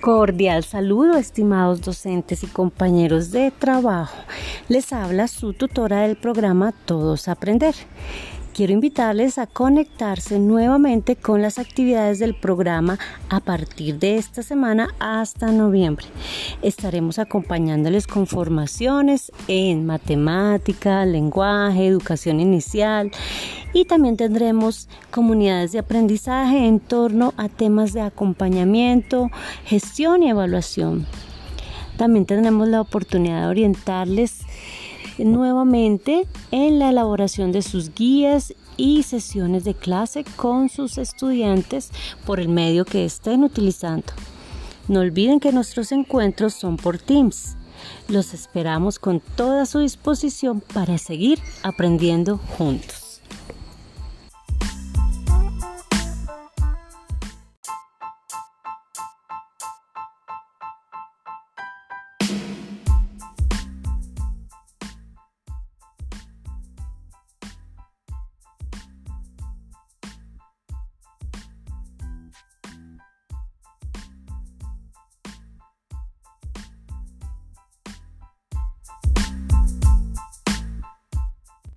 Cordial saludo, estimados docentes y compañeros de trabajo. Les habla su tutora del programa Todos Aprender. Quiero invitarles a conectarse nuevamente con las actividades del programa a partir de esta semana hasta noviembre. Estaremos acompañándoles con formaciones en matemática, lenguaje, educación inicial y también tendremos comunidades de aprendizaje en torno a temas de acompañamiento, gestión y evaluación. También tendremos la oportunidad de orientarles nuevamente en la elaboración de sus guías y sesiones de clase con sus estudiantes por el medio que estén utilizando. No olviden que nuestros encuentros son por Teams. Los esperamos con toda su disposición para seguir aprendiendo juntos.